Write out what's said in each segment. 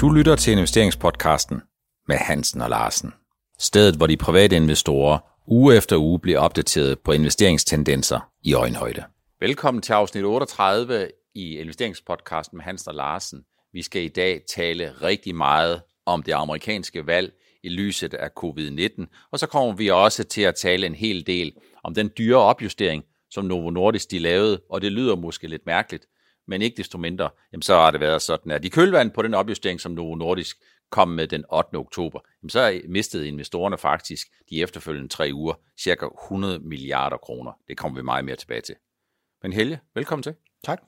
Du lytter til investeringspodcasten med Hansen og Larsen. Stedet, hvor de private investorer uge efter uge bliver opdateret på investeringstendenser i øjenhøjde. Velkommen til afsnit 38 i investeringspodcasten med Hansen og Larsen. Vi skal i dag tale rigtig meget om det amerikanske valg i lyset af covid-19, og så kommer vi også til at tale en hel del om den dyre opjustering, som Novo Nordisk de lavede, og det lyder måske lidt mærkeligt, men ikke desto mindre, jamen så har det været sådan, at i kølvandet på den opjustering, som Novo Nordisk kom med den 8. oktober, jamen så mistede investorerne faktisk de efterfølgende tre uger cirka 100 milliarder kroner. Det kommer vi meget mere tilbage til. Men Helge, velkommen til. Tak.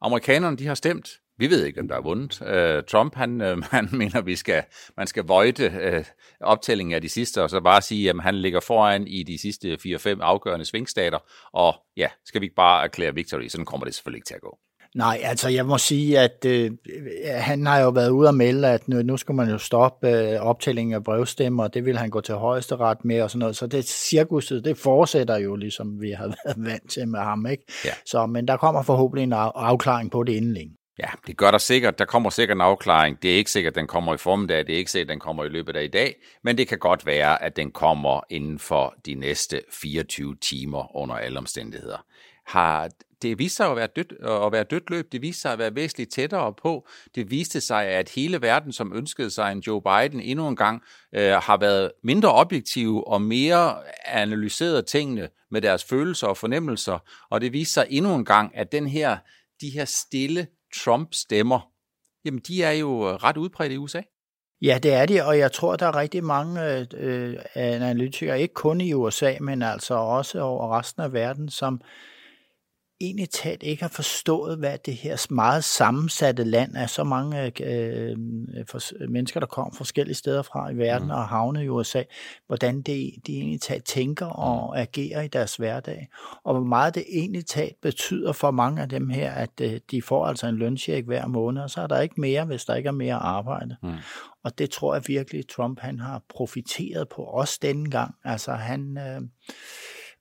Amerikanerne de har stemt. Vi ved ikke, hvem der har vundet. Uh, Trump, han, uh, han mener, vi skal, man skal vøjte uh, optællingen af de sidste, og så bare sige, at han ligger foran i de sidste 4-5 afgørende svingstater, og ja, skal vi ikke bare erklære victory? Sådan kommer det selvfølgelig ikke til at gå. Nej, altså jeg må sige, at øh, han har jo været ude og melde, at nu, nu skal man jo stoppe øh, optællingen af brevstemmer, og det vil han gå til højesteret med og sådan noget. Så det cirkuset, det fortsætter jo, ligesom vi har været vant til med ham. Ikke? Ja. Så, men der kommer forhåbentlig en af, afklaring på det inden længe. Ja, det gør der sikkert. Der kommer sikkert en afklaring. Det er ikke sikkert, at den kommer i formiddag. Det er ikke sikkert, at den kommer i løbet af i dag. Men det kan godt være, at den kommer inden for de næste 24 timer under alle omstændigheder. Har det viste sig at være, dødt, øh, at være dødt løb. Det viste sig at være væsentligt tættere på. Det viste sig, at hele verden, som ønskede sig en Joe Biden endnu en gang, øh, har været mindre objektive og mere analyseret tingene med deres følelser og fornemmelser. Og det viste sig endnu en gang, at den her, de her stille Trump-stemmer, jamen de er jo øh, ret udbredt i USA. Ja, det er det, og jeg tror, der er rigtig mange øh, øh analytikere, ikke kun i USA, men altså også over resten af verden, som egentlig talt ikke har forstået, hvad det her meget sammensatte land er. Så mange øh, for, mennesker, der kommer forskellige steder fra i verden mm. og havnet i USA, hvordan det, de egentlig talt tænker og mm. agerer i deres hverdag. Og hvor meget det egentlig talt betyder for mange af dem her, at øh, de får altså en løncheck hver måned, og så er der ikke mere, hvis der ikke er mere arbejde. Mm. Og det tror jeg virkelig, Trump han har profiteret på os denne gang. Altså han... Øh,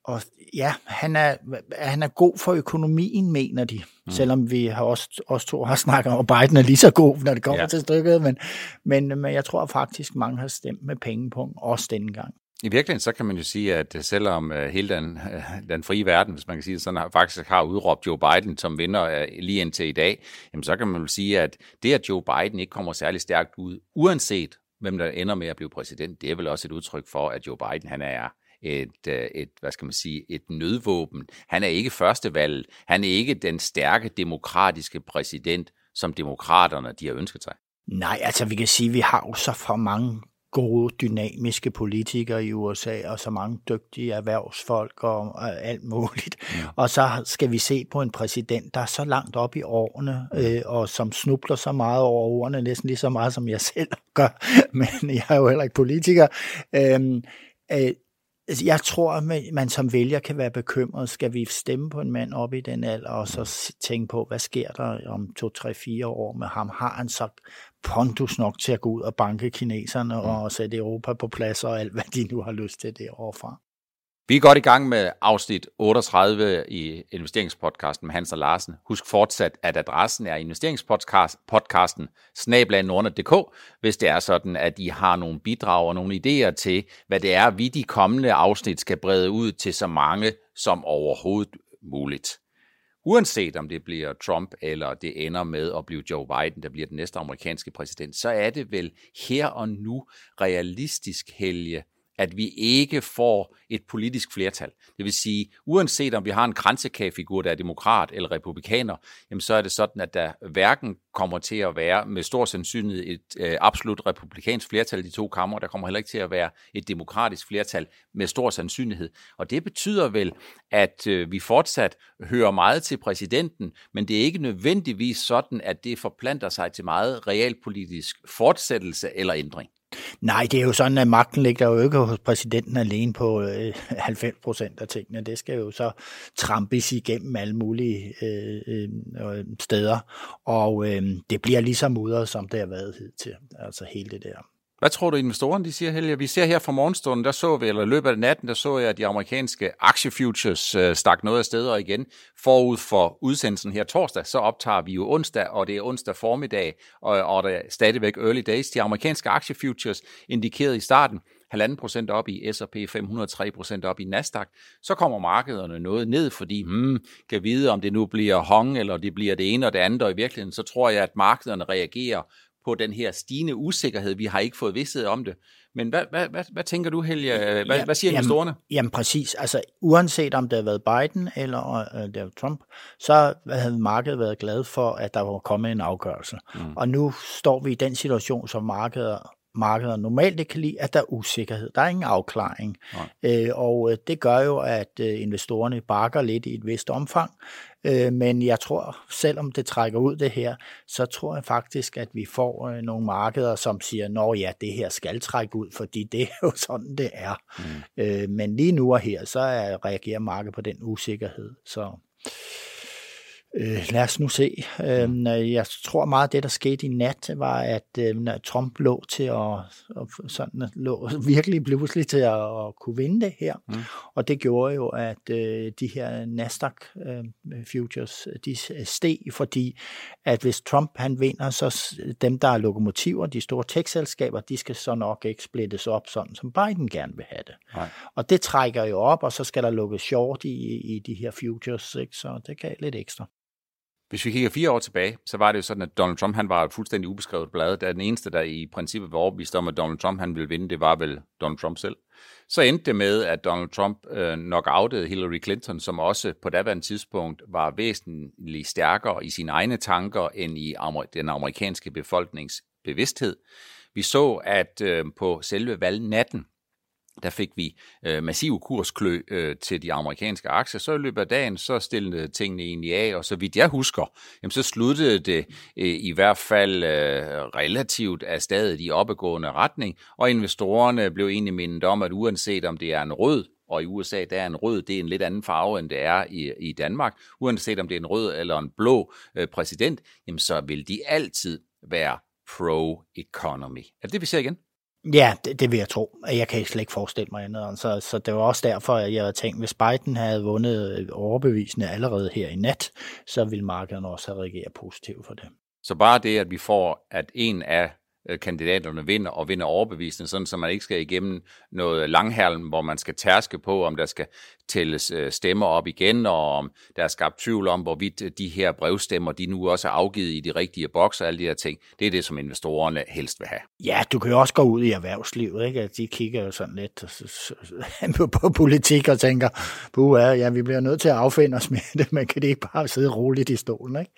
og ja, han er, han er god for økonomien, mener de. Mm. Selvom vi har også, også to har snakket om, at Biden er lige så god, når det kommer ja. til stykket. Men, men, men jeg tror faktisk, mange har stemt med penge på også denne gang. I virkeligheden så kan man jo sige, at selvom uh, hele den, uh, den frie verden, hvis man kan sige det sådan, faktisk har udråbt Joe Biden som vinder lige indtil i dag, jamen så kan man jo sige, at det, at Joe Biden ikke kommer særlig stærkt ud, uanset hvem der ender med at blive præsident, det er vel også et udtryk for, at Joe Biden han er et, øh, et, hvad skal man sige, et nødvåben. Han er ikke førstevalget. Han er ikke den stærke demokratiske præsident, som demokraterne de har ønsket sig. Nej, altså vi kan sige, at vi har jo så for mange gode, dynamiske politikere i USA, og så mange dygtige erhvervsfolk og, alt muligt. Ja. Og så skal vi se på en præsident, der er så langt op i årene, øh, og som snubler så meget over ordene, næsten lige så meget som jeg selv gør, men jeg er jo heller ikke politiker. Øh, øh, Altså, jeg tror, at man som vælger kan være bekymret. Skal vi stemme på en mand op i den alder, og så tænke på, hvad sker der om to, tre, fire år med ham? Har han så pondus nok til at gå ud og banke kineserne og sætte Europa på plads og alt, hvad de nu har lyst til derovre fra? Vi er godt i gang med afsnit 38 i investeringspodcasten med Hans og Larsen. Husk fortsat, at adressen er investeringspodcasten snablag.dk, hvis det er sådan, at I har nogle bidrag og nogle idéer til, hvad det er, vi de kommende afsnit skal brede ud til så mange som overhovedet muligt. Uanset om det bliver Trump eller det ender med at blive Joe Biden, der bliver den næste amerikanske præsident, så er det vel her og nu realistisk, Helge, at vi ikke får et politisk flertal. Det vil sige, uanset om vi har en kransekagefigur, der er demokrat eller republikaner, jamen så er det sådan, at der hverken kommer til at være med stor sandsynlighed et øh, absolut republikansk flertal i de to kammer, der kommer heller ikke til at være et demokratisk flertal med stor sandsynlighed. Og det betyder vel, at øh, vi fortsat hører meget til præsidenten, men det er ikke nødvendigvis sådan, at det forplanter sig til meget realpolitisk fortsættelse eller ændring. Nej, det er jo sådan, at magten ligger jo ikke hos præsidenten alene på øh, 90 procent af tingene. Det skal jo så trampes igennem alle mulige øh, øh, øh, steder, og øh, det bliver lige så mudret, som det har været hidtil. Altså hele det der hvad tror du, investorerne de siger, Helge? Vi ser her fra morgenstunden, der så vi, eller i løbet af natten, der så jeg, at de amerikanske aktiefutures øh, stak noget af steder igen. Forud for udsendelsen her torsdag, så optager vi jo onsdag, og det er onsdag formiddag, og, og der er stadigvæk early days. De amerikanske aktiefutures indikerede i starten, halvanden procent op i S&P 503 procent op i Nasdaq, så kommer markederne noget ned, fordi hmm, kan vide, om det nu bliver Hong, eller det bliver det ene og det andet, og i virkeligheden, så tror jeg, at markederne reagerer på den her stigende usikkerhed. Vi har ikke fået vidsthed om det. Men hvad, hvad, hvad, hvad tænker du, Helge? Hvad, ja, hvad siger investorerne? Jamen, jamen præcis. Altså, uanset om det har været Biden eller øh, det er Trump, så havde markedet været glad for, at der var kommet en afgørelse. Mm. Og nu står vi i den situation, som markedet markeder normalt ikke kan lide, at der er usikkerhed. Der er ingen afklaring. Øh, og øh, det gør jo, at øh, investorerne bakker lidt i et vist omfang. Øh, men jeg tror, selvom det trækker ud det her, så tror jeg faktisk, at vi får øh, nogle markeder, som siger, nå ja, det her skal trække ud, fordi det er jo sådan, det er. Mm. Øh, men lige nu og her, så er, reagerer markedet på den usikkerhed. Så Øh, lad os nu se. Øh, jeg tror meget, at det, der skete i nat, var, at øh, Trump lå til at, at sådan, lå virkelig pludselig til at, at kunne vinde det her. Mm. Og det gjorde jo, at øh, de her Nasdaq øh, futures, de steg, fordi at hvis Trump han vinder, så dem, der er lokomotiver, de store tech-selskaber, de skal så nok ikke splittes op, sådan som Biden gerne vil have det. Nej. Og det trækker jo op, og så skal der lukkes short i, i de her futures, ikke? så det kan lidt ekstra. Hvis vi kigger fire år tilbage, så var det jo sådan, at Donald Trump han var et fuldstændig ubeskrevet blad. Der den eneste, der i princippet var overbevist om, at Donald Trump han ville vinde, det var vel Donald Trump selv. Så endte det med, at Donald Trump øh, knockoutede Hillary Clinton, som også på daværende tidspunkt var væsentligt stærkere i sine egne tanker end i amer- den amerikanske befolknings bevidsthed. Vi så, at øh, på selve valgnatten, der fik vi øh, massiv kursklø øh, til de amerikanske aktier. Så i løbet af dagen, så stillede tingene egentlig af, og så vidt jeg husker, jamen, så sluttede det øh, i hvert fald øh, relativt af stadig i opadgående retning, og investorerne blev egentlig mindet om, at uanset om det er en rød og i USA der er en rød, det er en lidt anden farve, end det er i, i Danmark. Uanset om det er en rød eller en blå øh, præsident, jamen så vil de altid være pro-economy. Er det det, vi ser igen? Ja, det, det vil jeg tro. Jeg kan slet ikke forestille mig andet. Så, så det var også derfor, at jeg havde tænkt, hvis Biden havde vundet øh, overbevisende allerede her i nat, så ville markederne også have reageret positivt for det. Så bare det, at vi får, at en af Øh, kandidaterne vinder, og vinder overbevisende, sådan så man ikke skal igennem noget langhalm, hvor man skal tærske på, om der skal tælles øh, stemmer op igen, og om der er skabt tvivl om, hvorvidt øh, de her brevstemmer, de nu også er afgivet i de rigtige bokser, alle de her ting. Det er det, som investorerne helst vil have. Ja, du kan jo også gå ud i erhvervslivet, ikke? De kigger jo sådan lidt på politik og tænker, puh, ja, vi bliver nødt til at affinde os med det, men kan ikke bare sidde roligt i stolen, ikke?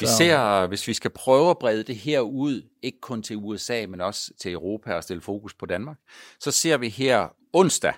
Vi ser, hvis vi skal prøve at brede det her ud, ikke kun til USA, men også til Europa og stille fokus på Danmark, så ser vi her onsdag,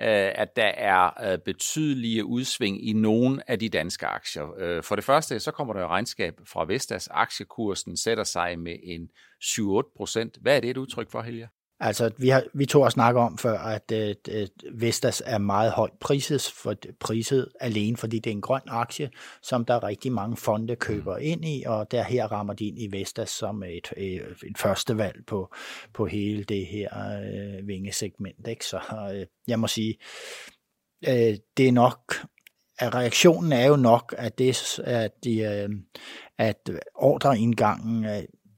øh, at der er øh, betydelige udsving i nogle af de danske aktier. Øh, for det første, så kommer der regnskab fra Vestas. Aktiekursen sætter sig med en 7-8 procent. Hvad er det et udtryk for, Helge? Altså, vi, har, vi tog og snakke om før, at, at Vestas er meget højt priset, for, priset alene, fordi det er en grøn aktie, som der er rigtig mange fonde køber mm. ind i, og der her rammer de ind i Vestas som et, et, et første valg på, på hele det her øh, vingesegment. Ikke? Så øh, jeg må sige, øh, det er nok at reaktionen er jo nok, at, det, at, de, øh, at ordreindgangen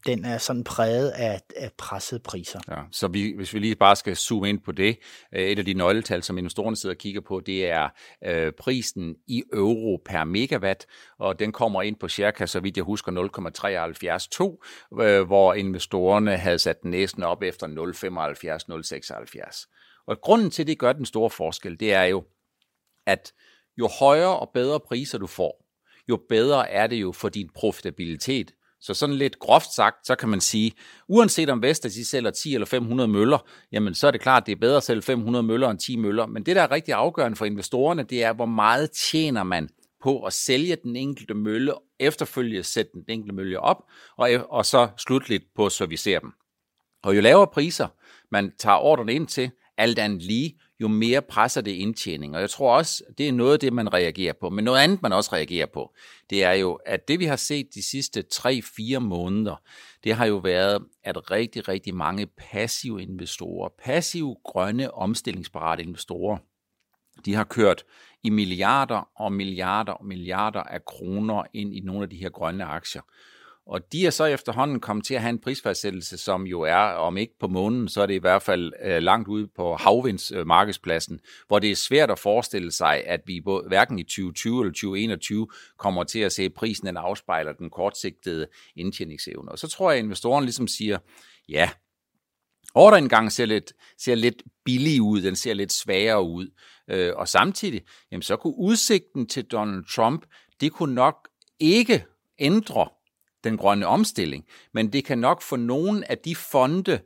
den er sådan præget af, af pressede priser. Ja, så vi, hvis vi lige bare skal zoome ind på det, øh, et af de nøgletal, som investorerne sidder og kigger på, det er øh, prisen i euro per megawatt, og den kommer ind på cirka, så vidt jeg husker, 0,73,2, øh, hvor investorerne havde sat den næsten op efter 0,75, 0,76. Og grunden til, at det gør den store forskel, det er jo, at jo højere og bedre priser du får, jo bedre er det jo for din profitabilitet, så sådan lidt groft sagt, så kan man sige, uanset om Vestas de sælger 10 eller 500 møller, jamen så er det klart, at det er bedre at sælge 500 møller end 10 møller. Men det, der er rigtig afgørende for investorerne, det er, hvor meget tjener man på at sælge den enkelte mølle, efterfølgende sætte den enkelte mølle op, og, og så slutligt på at servicere dem. Og jo lavere priser man tager ordren ind til, alt andet lige, jo mere presser det indtjening. Og jeg tror også, det er noget af det, man reagerer på. Men noget andet, man også reagerer på, det er jo, at det vi har set de sidste 3-4 måneder, det har jo været, at rigtig, rigtig mange passive investorer, passive grønne omstillingsparate investorer, de har kørt i milliarder og milliarder og milliarder af kroner ind i nogle af de her grønne aktier. Og de er så efterhånden kommet til at have en prisfastsættelse, som jo er, om ikke på månen, så er det i hvert fald øh, langt ude på havvindsmarkedspladsen, øh, hvor det er svært at forestille sig, at vi både, hverken i 2020 eller 2021 kommer til at se, at prisen den afspejler den kortsigtede indtjeningsevne. Og så tror jeg, at investoren ligesom siger, ja, Ordreindgangen ser lidt, ser lidt billig ud, den ser lidt svagere ud. Øh, og samtidig, jamen, så kunne udsigten til Donald Trump, det kunne nok ikke ændre den grønne omstilling, men det kan nok få nogle af de fonde,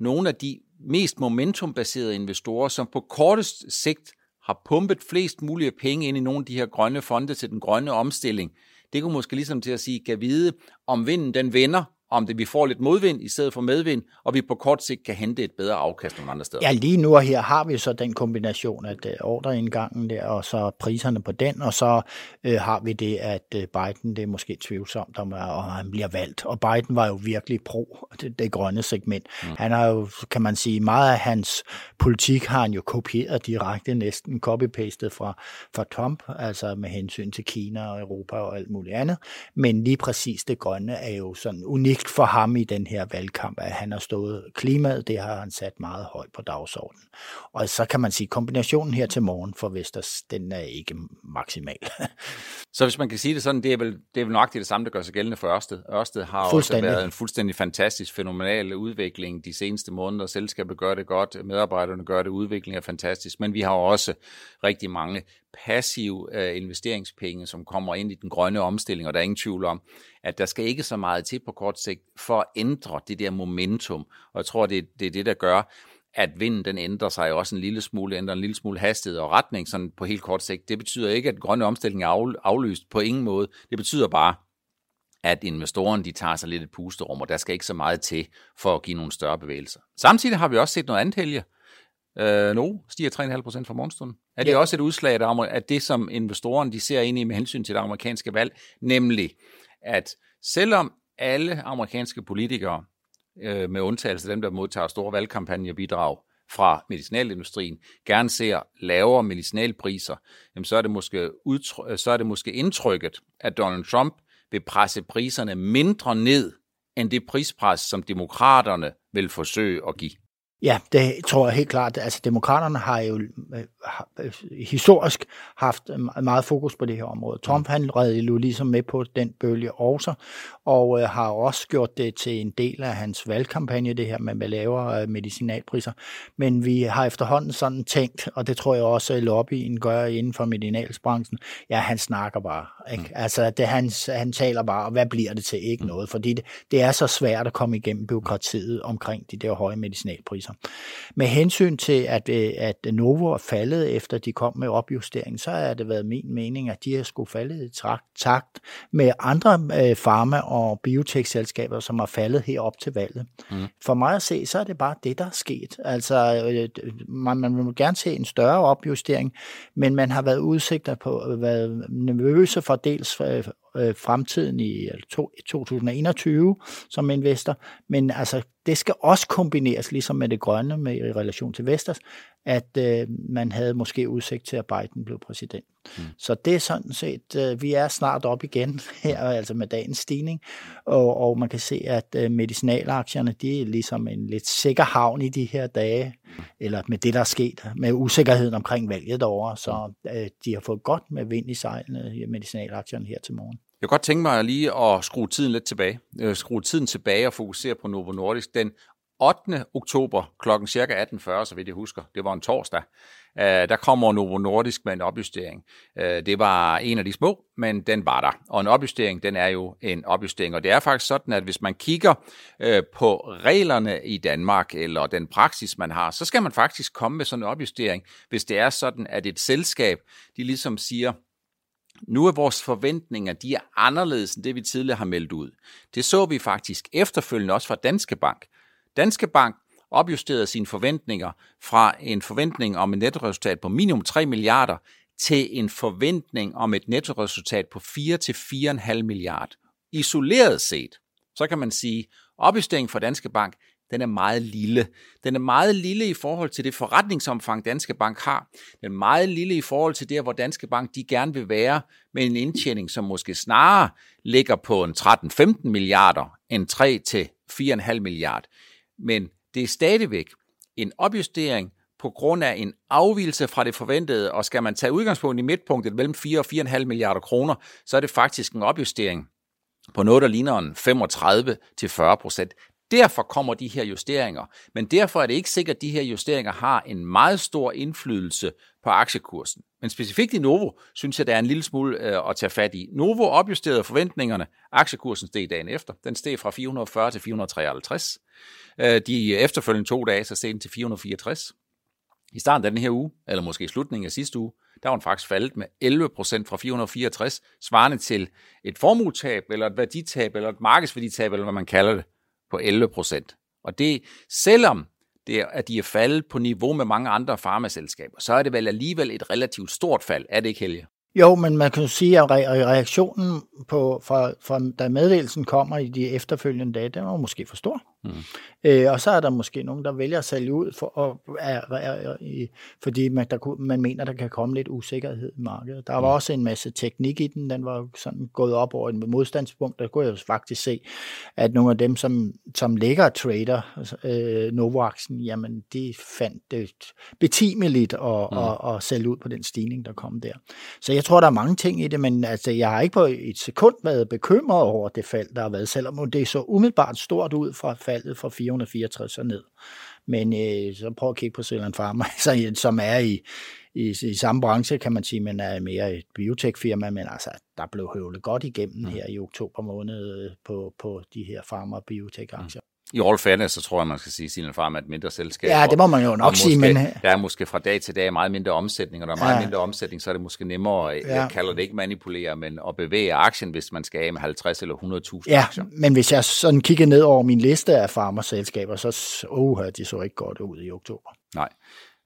nogle af de mest momentumbaserede investorer, som på kortest sigt har pumpet flest mulige penge ind i nogle af de her grønne fonde til den grønne omstilling, det kunne måske ligesom til at sige, kan vide, om vinden den vender, om det vi får lidt modvind i stedet for medvind, og vi på kort sigt kan hente et bedre afkast nogle andre steder. Ja, lige nu og her har vi så den kombination, at uh, ordreindgangen der, og så priserne på den, og så uh, har vi det, at uh, Biden, det er måske tvivlsomt, om, om han bliver valgt. Og Biden var jo virkelig pro det, det grønne segment. Mm. Han har jo, kan man sige, meget af hans politik har han jo kopieret direkte, næsten copy-pastet fra, fra Trump, altså med hensyn til Kina og Europa og alt muligt andet. Men lige præcis det grønne er jo sådan unikt unikt for ham i den her valgkamp, at han har stået klimaet, det har han sat meget højt på dagsordenen. Og så kan man sige, kombinationen her til morgen for Vestas, den er ikke maksimal. så hvis man kan sige det sådan, det er vel, det er vel nok det samme, der gør sig gældende for Ørsted. Ørsted har også været en fuldstændig fantastisk, fænomenal udvikling de seneste måneder. Selskabet gør det godt, medarbejderne gør det, udviklingen er fantastisk, men vi har også rigtig mange passiv øh, investeringspenge, som kommer ind i den grønne omstilling, og der er ingen tvivl om, at der skal ikke så meget til på kort sigt for at ændre det der momentum. Og jeg tror, det, det er det, der gør, at vinden den ændrer sig også en lille smule, ændrer en lille smule hastighed og retning sådan på helt kort sigt. Det betyder ikke, at den grønne omstilling er aflyst på ingen måde. Det betyder bare, at investorerne de tager sig lidt et pusterum, og der skal ikke så meget til for at give nogle større bevægelser. Samtidig har vi også set noget andet helge. Øh, no, stiger 3,5% fra morgenstunden. Er det ja. også et udslag af det, som investorerne de ser ind i med hensyn til det amerikanske valg, nemlig at selvom alle amerikanske politikere, øh, med undtagelse af dem, der modtager store valgkampagnebidrag fra medicinalindustrien, gerne ser lavere medicinalpriser, jamen så, er det måske udtry- så er det måske indtrykket, at Donald Trump vil presse priserne mindre ned end det prispres, som demokraterne vil forsøge at give. Ja, det tror jeg helt klart. Altså, demokraterne har jo øh, har, øh, historisk haft meget fokus på det her område. Trump han redde jo ligesom med på den bølge også, og øh, har også gjort det til en del af hans valgkampagne, det her med, med lavere øh, medicinalpriser. Men vi har efterhånden sådan tænkt, og det tror jeg også lobbyen gør inden for medicinalsbranchen, ja, han snakker bare. Ikke? Mm. Altså, det, han, han taler bare, og hvad bliver det til? Ikke mm. noget, fordi det, det er så svært at komme igennem byråkratiet omkring de der høje medicinalpriser. Med hensyn til, at, øh, at Novo er faldet efter de kom med opjustering, så har det været min mening, at de har skulle faldet i takt med andre øh, farma- og biotech-selskaber, som har faldet herop til valget. Mm. For mig at se, så er det bare det, der er sket. Altså, øh, man, man vil gerne se en større opjustering, men man har været udsigter på, været nervøse for dels øh, Øh, fremtiden i 2021 som investor, men altså det skal også kombineres ligesom med det grønne med i relation til Vestas, at øh, man havde måske udsigt til, at Biden blev præsident. Mm. Så det er sådan set, øh, vi er snart op igen her, altså med dagens stigning, og, og man kan se, at øh, medicinalaktierne, de er ligesom en lidt sikker havn i de her dage, mm. eller med det, der er sket, med usikkerheden omkring valget derovre, så mm. øh, de har fået godt med vind i sejlene, medicinalaktierne her til morgen. Jeg kan godt tænke mig lige at skrue tiden lidt tilbage. Øh, skrue tiden tilbage og fokusere på Novo Nordisk. Den 8. oktober klokken cirka 18.40, så vidt jeg husker, det var en torsdag, øh, der kommer Novo Nordisk med en opjustering. Øh, det var en af de små, men den var der. Og en opjustering, den er jo en opjustering. Og det er faktisk sådan, at hvis man kigger øh, på reglerne i Danmark, eller den praksis, man har, så skal man faktisk komme med sådan en opjustering, hvis det er sådan, at et selskab, de ligesom siger, nu er vores forventninger, de er anderledes end det, vi tidligere har meldt ud. Det så vi faktisk efterfølgende også fra Danske Bank. Danske Bank opjusterede sine forventninger fra en forventning om et nettoresultat på minimum 3 milliarder til en forventning om et nettoresultat på 4 til 4,5 milliarder. Isoleret set, så kan man sige, opjusteringen for Danske Bank, den er meget lille. Den er meget lille i forhold til det forretningsomfang, Danske Bank har. Den er meget lille i forhold til det, hvor Danske Bank de gerne vil være med en indtjening, som måske snarere ligger på en 13-15 milliarder end 3 til 4,5 milliarder. Men det er stadigvæk en opjustering på grund af en afvielse fra det forventede, og skal man tage udgangspunkt i midtpunktet mellem 4 og 4,5 milliarder kroner, så er det faktisk en opjustering på noget, der ligner en 35 til 40 procent. Derfor kommer de her justeringer, men derfor er det ikke sikkert, at de her justeringer har en meget stor indflydelse på aktiekursen. Men specifikt i Novo synes jeg, der er en lille smule øh, at tage fat i. Novo opjusterede forventningerne. Aktiekursen steg dagen efter. Den steg fra 440 til 453. Øh, de øh, efterfølgende to dage, så steg den til 464. I starten af den her uge, eller måske i slutningen af sidste uge, der var den faktisk faldet med 11 procent fra 464, svarende til et formuetab, eller et værditab, eller et markedsværditab, eller hvad man kalder det, på 11 procent. Og det, selvom det er, at de er faldet på niveau med mange andre farmaselskaber, så er det vel alligevel et relativt stort fald, er det ikke, Helge? Jo, men man kan sige, at reaktionen på, fra, fra, da meddelelsen kommer i de efterfølgende dage, den var måske for stor. Mm. Øh, og så er der måske nogen, der vælger at sælge ud, for, og, er, er, er, fordi man, der, man mener, der kan komme lidt usikkerhed i markedet. Der var mm. også en masse teknik i den, den var sådan gået op over en modstandspunkt. Der kunne jeg faktisk se, at nogle af dem, som, som ligger trader øh, Novo-aktien, jamen de fandt det betimeligt at, mm. at, at sælge ud på den stigning, der kom der. Så jeg tror, der er mange ting i det, men altså, jeg har ikke på et sekund været bekymret over det fald, der har været, selvom det så umiddelbart stort ud fra faldet fra 464 og ned. Men øh, så prøv at kigge på Zealand Pharma, som er i, i, i samme branche, kan man sige, men er mere et biotech-firma, men altså, der blev høvlet godt igennem mm. her i oktober måned på, på de her pharma- og biotech-aktier. Mm i all fairness, så tror jeg, man skal sige, at Silen Farm er et mindre selskab. Ja, det må man jo nok sige. Men... Der er måske fra dag til dag meget mindre omsætning, og der er meget ja. mindre omsætning, så er det måske nemmere, ja. jeg kalder det ikke manipulere, men at bevæge aktien, hvis man skal af med 50 eller 100.000 ja, aktier. men hvis jeg sådan kigger ned over min liste af farmerselskaber, så oh, de så ikke godt ud i oktober. Nej.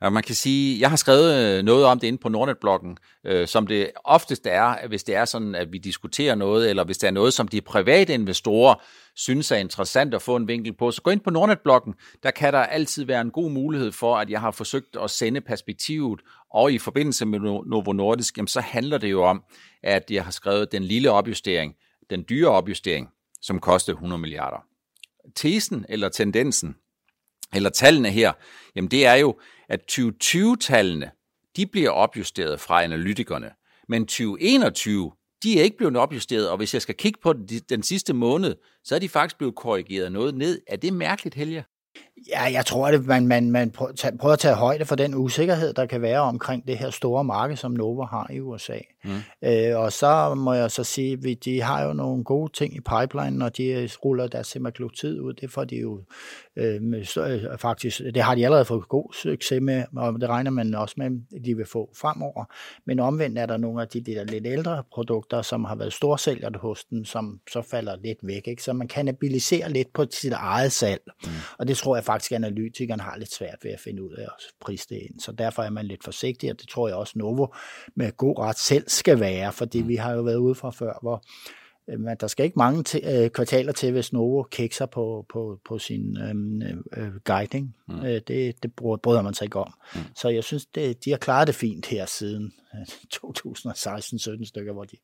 Ja, man kan sige, jeg har skrevet øh, noget om det inde på Nordnet-bloggen, øh, som det oftest er, hvis det er sådan, at vi diskuterer noget, eller hvis det er noget, som de private investorer synes er interessant at få en vinkel på, så gå ind på Nordnet-bloggen. Der kan der altid være en god mulighed for, at jeg har forsøgt at sende perspektivet, og i forbindelse med Novo Nordisk, jamen, så handler det jo om, at jeg har skrevet den lille opjustering, den dyre opjustering, som kostede 100 milliarder. Tesen eller tendensen, eller tallene her, jamen det er jo, at 2020-tallene, de bliver opjusteret fra analytikerne, men 2021, de er ikke blevet opjusteret, og hvis jeg skal kigge på den, den sidste måned, så er de faktisk blevet korrigeret noget ned. Er det mærkeligt, Helge? Ja, jeg tror, at man, man, man prøver at tage højde for den usikkerhed, der kan være omkring det her store marked, som Nova har i USA. Mm. Øh, og så må jeg så sige, at de har jo nogle gode ting i pipeline, når de ruller deres semaglutid ud. Det får de jo øh, øh, faktisk, det har de allerede fået god succes med, og det regner man også med, at de vil få fremover. Men omvendt er der nogle af de der lidt ældre produkter, som har været storsælgere hos dem, som så falder lidt væk. Ikke? Så man kannibiliserer lidt på sit eget salg. Mm. Og det tror jeg faktisk, analytikeren har lidt svært ved at finde ud af at prise det ind. Så derfor er man lidt forsigtig, og det tror jeg også Novo med god ret selv skal være, fordi mm. vi har jo været ude fra før, hvor men der skal ikke mange øh, kvartaler til, hvis Novo kikser på, på, på sin øhm, øh, øh, guiding. Mm. Øh, det, det bryder man sig ikke om. Mm. Så jeg synes, det, de har klaret det fint her siden 2016-17 stykker, hvor de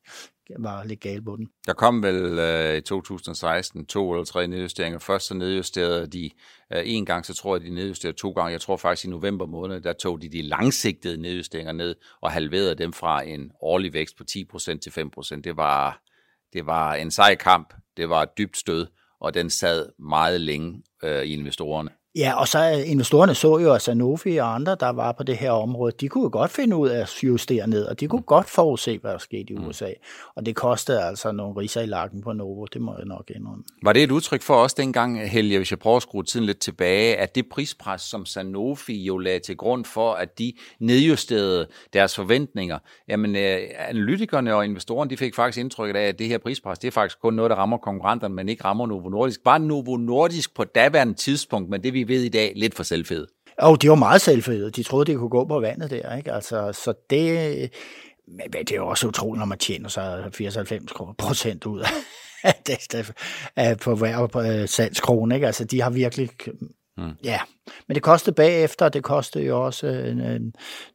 var lidt gale på den. Der kom vel øh, i 2016 to eller tre nedjusteringer. Først så nedjusterede de øh, en gang, så tror jeg, de nedjusterede to gange. Jeg tror faktisk i november måned, der tog de de langsigtede nedjusteringer ned og halverede dem fra en årlig vækst på 10% til 5%. Det var, det var en sej kamp, det var et dybt stød, og den sad meget længe øh, i investorerne. Ja, og så investorerne så jo, at Sanofi og andre, der var på det her område, de kunne jo godt finde ud af at justere ned, og de kunne godt forudse, hvad der skete i mm. USA. Og det kostede altså nogle riser i lakken på Novo, det må jeg nok indrømme. Var det et udtryk for os dengang, Helge, hvis jeg prøver at skrue tiden lidt tilbage, at det prispres, som Sanofi jo lagde til grund for, at de nedjusterede deres forventninger, jamen øh, analytikerne og investorerne, de fik faktisk indtrykket af, at det her prispres, det er faktisk kun noget, der rammer konkurrenterne, men ikke rammer Novo Nordisk. Bare Novo Nordisk på daværende tidspunkt, men det vi vi ved i dag, lidt for selvfede. Og de var meget selvfede. De troede, det kunne gå på vandet der. Ikke? Altså, så det, men det er jo også utroligt, når man tjener sig 94 procent ud af det, på hver salgskrone. Ikke? Altså, de har virkelig Mm. Ja, men det kostede bagefter, det kostede jo også øh,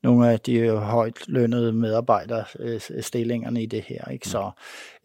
nogle af de højt lønnede medarbejderstillingerne i det her. Ikke? Mm. Så,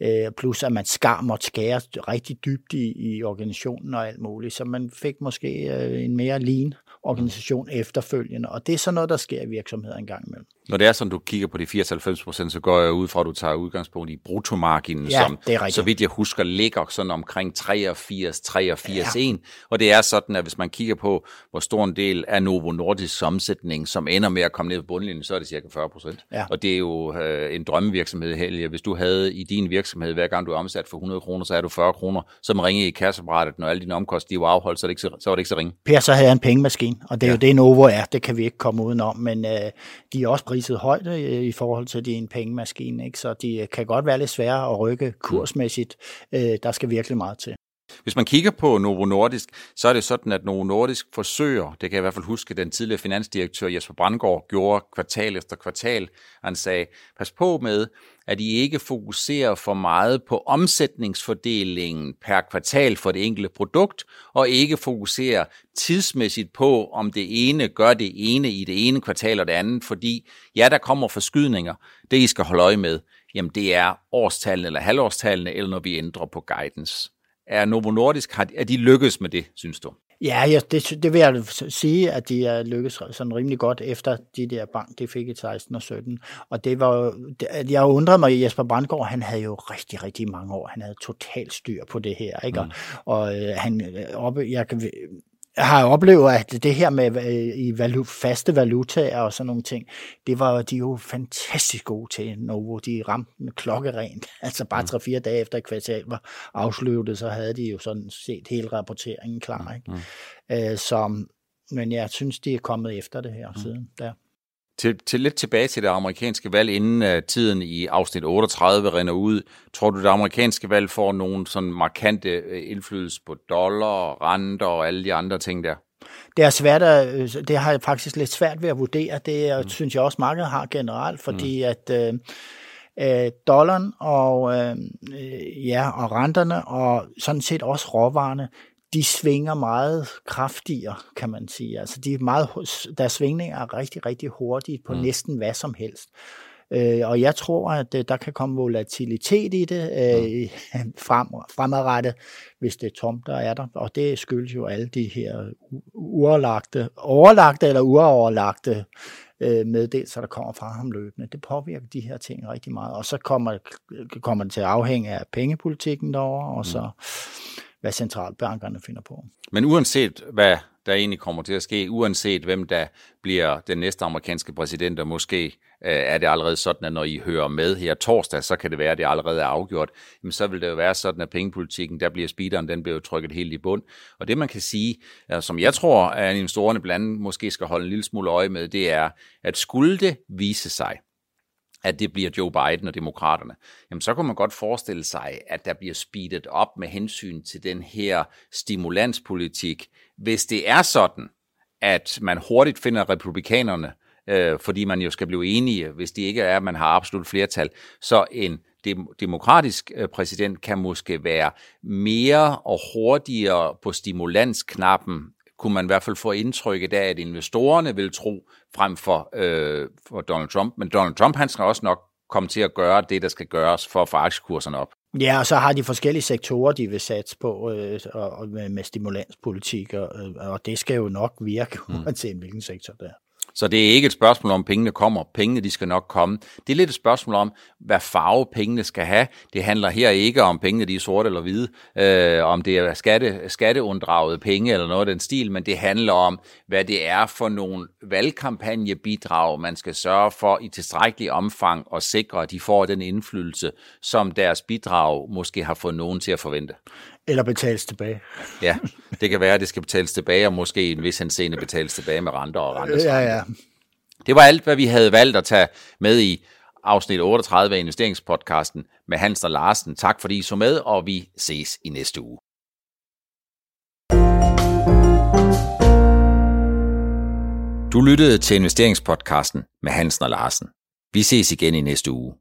øh, plus at man skar måtte skære rigtig dybt i, i organisationen og alt muligt, så man fik måske øh, en mere lean organisation efterfølgende, og det er sådan noget, der sker i virksomheder en gang imellem. Når det er sådan, du kigger på de 94 procent, så går jeg ud fra, at du tager udgangspunkt i bruttomarginen, ja, som, så vidt jeg husker, ligger sådan omkring 83, 83, ja. 1. Og det er sådan, at hvis man kigger på, hvor stor en del af Novo Nordisk omsætning, som ender med at komme ned på bundlinjen, så er det cirka 40 procent. Ja. Og det er jo øh, en drømmevirksomhed, Helge. Hvis du havde i din virksomhed, hver gang du er omsat for 100 kroner, så er du 40 kroner, som ringer i kasseapparatet, når alle dine omkostninger var afholdt, så, er det ikke så, så var det ikke så ringe. Per, så havde jeg en pengemaskine, og det er ja. jo det, Novo er. Det kan vi ikke komme udenom, men øh, de er også priset højt øh, i forhold til, at de er en pengemaskine, ikke? så de øh, kan godt være lidt svære at rykke kursmæssigt. Øh, der skal virkelig meget til. Hvis man kigger på Novo Nordisk, så er det sådan, at Novo Nordisk forsøger, det kan jeg i hvert fald huske, den tidligere finansdirektør Jesper Brandgaard gjorde kvartal efter kvartal. Han sagde, pas på med, at I ikke fokuserer for meget på omsætningsfordelingen per kvartal for det enkelte produkt, og ikke fokuserer tidsmæssigt på, om det ene gør det ene i det ene kvartal og det andet, fordi ja, der kommer forskydninger. Det, I skal holde øje med, jamen det er årstallene eller halvårstallene, eller når vi ændrer på guidance. Er Novo Nordisk, har, er de lykkedes med det, synes du? Ja, ja det, det vil jeg sige, at de er lykkedes sådan rimelig godt efter de der bank, de fik i 16 og 17. Og det var jeg undrede mig, Jesper Brandgaard, han havde jo rigtig, rigtig mange år, han havde totalt styr på det her, ikke? Mm. Og, og øh, han, øh, op, jeg kan, har oplevet, at det her med i valu, faste valutaer og sådan nogle ting, det var de jo fantastisk gode til, Novo. De ramte den klokkerent. Altså bare 3-4 mm. dage efter kvartal var afsluttet, så havde de jo sådan set hele rapporteringen klar. Ikke? Mm. Øh, så, men jeg synes, de er kommet efter det her mm. siden. Der. Til, til lidt tilbage til det amerikanske valg, inden uh, tiden i afsnit 38 render ud, tror du, det amerikanske valg får nogen sådan markante uh, indflydelse på dollar, renter og alle de andre ting der? Det er svært at, øh, det har jeg faktisk lidt svært ved at vurdere. Det mm. synes jeg også, markedet har generelt, fordi mm. at uh, dollaren og, uh, ja, og renterne og sådan set også råvarerne, de svinger meget kraftigere, kan man sige. Altså, de er meget, deres svingninger er rigtig, rigtig hurtige på mm. næsten hvad som helst. Øh, og jeg tror, at øh, der kan komme volatilitet i det øh, mm. frem, fremadrettet, hvis det er tomt, der er der. Og det skyldes jo alle de her uoverlagte, overlagte eller uoverlagte øh, meddelelser, der kommer fra ham løbende. Det påvirker de her ting rigtig meget. Og så kommer, kommer det til at afhænge af pengepolitikken derovre, og så... Mm hvad centralbankerne finder på. Men uanset hvad der egentlig kommer til at ske, uanset hvem der bliver den næste amerikanske præsident, og måske øh, er det allerede sådan, at når I hører med her torsdag, så kan det være, at det allerede er afgjort, jamen så vil det jo være sådan, at pengepolitikken, der bliver speederen, den bliver jo trykket helt i bund. Og det man kan sige, øh, som jeg tror, at investorerne blandt andet måske skal holde en lille smule øje med, det er, at skulle det vise sig, at det bliver Joe Biden og demokraterne, jamen så kunne man godt forestille sig, at der bliver speedet op med hensyn til den her stimulanspolitik, hvis det er sådan, at man hurtigt finder republikanerne, øh, fordi man jo skal blive enige, hvis det ikke er, at man har absolut flertal, så en demokratisk øh, præsident kan måske være mere og hurtigere på stimulansknappen kunne man i hvert fald få indtrykket af, at investorerne vil tro frem for, øh, for Donald Trump. Men Donald Trump, han skal også nok komme til at gøre det, der skal gøres for at få aktiekurserne op. Ja, og så har de forskellige sektorer, de vil satse på øh, og, med, med stimulanspolitik, og, og det skal jo nok virke, mm. uanset hvilken sektor det er. Så det er ikke et spørgsmål om, pengene kommer. Pengene, de skal nok komme. Det er lidt et spørgsmål om, hvad farve pengene skal have. Det handler her ikke om pengene, de er sorte eller hvide, øh, om det er skatte, skatteunddraget penge eller noget af den stil, men det handler om, hvad det er for nogle valgkampagnebidrag, man skal sørge for i tilstrækkelig omfang og sikre, at de får den indflydelse, som deres bidrag måske har fået nogen til at forvente. Eller betales tilbage. Ja, det kan være, at det skal betales tilbage, og måske en vis henseende betales tilbage med renter og renter. Ja, ja. Det var alt, hvad vi havde valgt at tage med i afsnit 38 af investeringspodcasten med Hans og Larsen. Tak fordi I så med, og vi ses i næste uge. Du lyttede til investeringspodcasten med Hansen og Larsen. Vi ses igen i næste uge.